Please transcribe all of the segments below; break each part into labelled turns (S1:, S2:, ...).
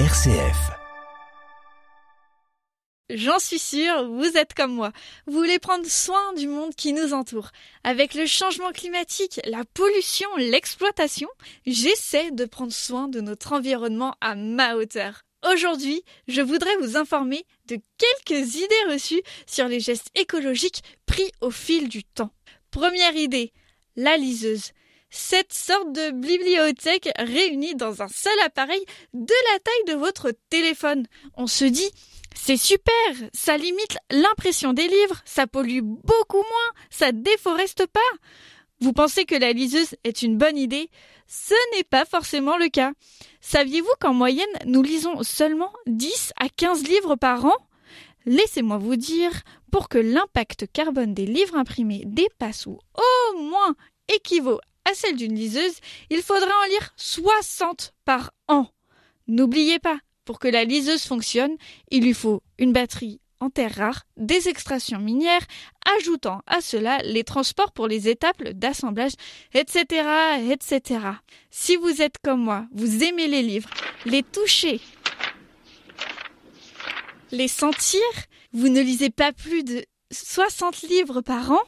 S1: RCF.
S2: J'en suis sûre, vous êtes comme moi. Vous voulez prendre soin du monde qui nous entoure. Avec le changement climatique, la pollution, l'exploitation, j'essaie de prendre soin de notre environnement à ma hauteur. Aujourd'hui, je voudrais vous informer de quelques idées reçues sur les gestes écologiques pris au fil du temps. Première idée, la liseuse. Cette sorte de bibliothèque réunie dans un seul appareil de la taille de votre téléphone. On se dit, c'est super, ça limite l'impression des livres, ça pollue beaucoup moins, ça déforeste pas. Vous pensez que la liseuse est une bonne idée? Ce n'est pas forcément le cas. Saviez-vous qu'en moyenne, nous lisons seulement 10 à 15 livres par an? Laissez-moi vous dire, pour que l'impact carbone des livres imprimés dépasse ou au moins équivaut à celle d'une liseuse, il faudra en lire 60 par an. N'oubliez pas, pour que la liseuse fonctionne, il lui faut une batterie en terre rare, des extractions minières, ajoutant à cela les transports pour les étapes d'assemblage, etc., etc. Si vous êtes comme moi, vous aimez les livres, les toucher, les sentir, vous ne lisez pas plus de 60 livres par an,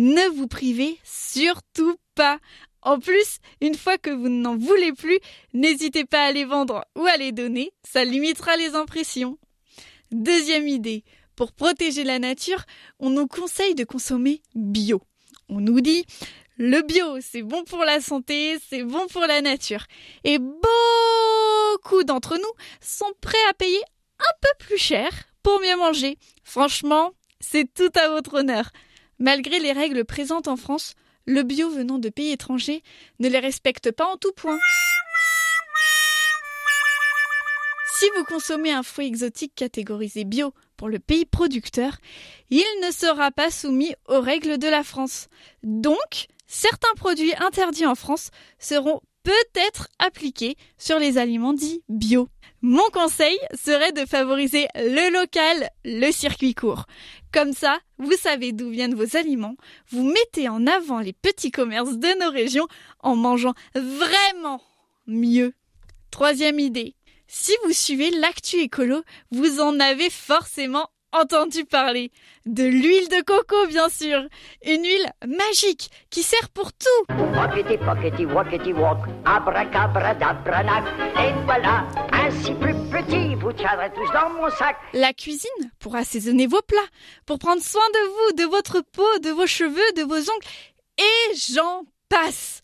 S2: ne vous privez surtout pas. En plus, une fois que vous n'en voulez plus, n'hésitez pas à les vendre ou à les donner, ça limitera les impressions. Deuxième idée, pour protéger la nature, on nous conseille de consommer bio. On nous dit le bio, c'est bon pour la santé, c'est bon pour la nature. Et beaucoup d'entre nous sont prêts à payer un peu plus cher pour mieux manger. Franchement, c'est tout à votre honneur. Malgré les règles présentes en France, le bio venant de pays étrangers ne les respecte pas en tout point. Si vous consommez un fruit exotique catégorisé bio pour le pays producteur, il ne sera pas soumis aux règles de la France. Donc, certains produits interdits en France seront peut-être appliqués sur les aliments dits bio. Mon conseil serait de favoriser le local, le circuit court. Comme ça, vous savez d'où viennent vos aliments, vous mettez en avant les petits commerces de nos régions en mangeant vraiment mieux. Troisième idée. Si vous suivez l'actu écolo, vous en avez forcément entendu parler. De l'huile de coco, bien sûr. Une huile magique qui sert pour tout.
S3: Rockety pockety walkety walk, abracabradabranach, et voilà, ainsi plus petit, vous tiendrez tous dans mon sac.
S2: La cuisine pour assaisonner vos plats, pour prendre soin de vous, de votre peau, de vos cheveux, de vos ongles, et j'en passe.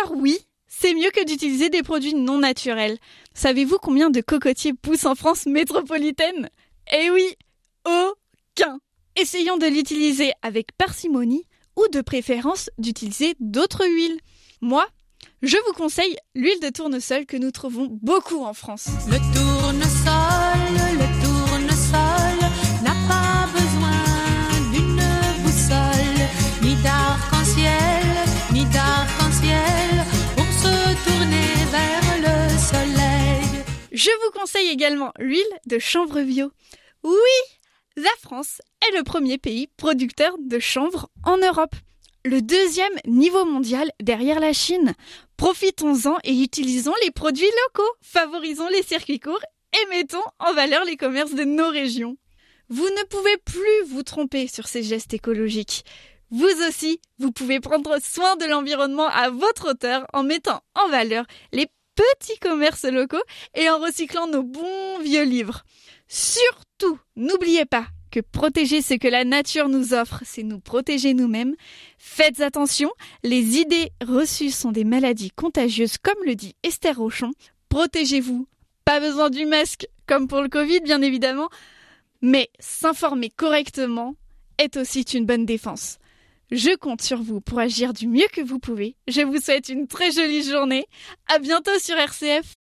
S2: Alors oui, c'est mieux que d'utiliser des produits non naturels. Savez-vous combien de cocotiers poussent en France métropolitaine? Eh oui, aucun. Essayons de l'utiliser avec parcimonie ou de préférence d'utiliser d'autres huiles. Moi, je vous conseille l'huile de tournesol que nous trouvons beaucoup en France.
S4: Le tournesol, le tournesol n'a pas besoin d'une boussole, ni d'arc-en-ciel, ni d'arc-en-ciel pour se tourner vers le soleil.
S2: Je vous conseille également l'huile de chanvre bio. Oui, la France est le premier pays producteur de chanvre en Europe. Le deuxième niveau mondial derrière la Chine. Profitons-en et utilisons les produits locaux, favorisons les circuits courts et mettons en valeur les commerces de nos régions. Vous ne pouvez plus vous tromper sur ces gestes écologiques. Vous aussi, vous pouvez prendre soin de l'environnement à votre hauteur en mettant en valeur les petits commerces locaux et en recyclant nos bons vieux livres. Surtout, n'oubliez pas que protéger ce que la nature nous offre, c'est nous protéger nous-mêmes. Faites attention, les idées reçues sont des maladies contagieuses, comme le dit Esther Rochon. Protégez-vous. Pas besoin du masque, comme pour le Covid, bien évidemment, mais s'informer correctement est aussi une bonne défense. Je compte sur vous pour agir du mieux que vous pouvez. Je vous souhaite une très jolie journée. À bientôt sur RCF.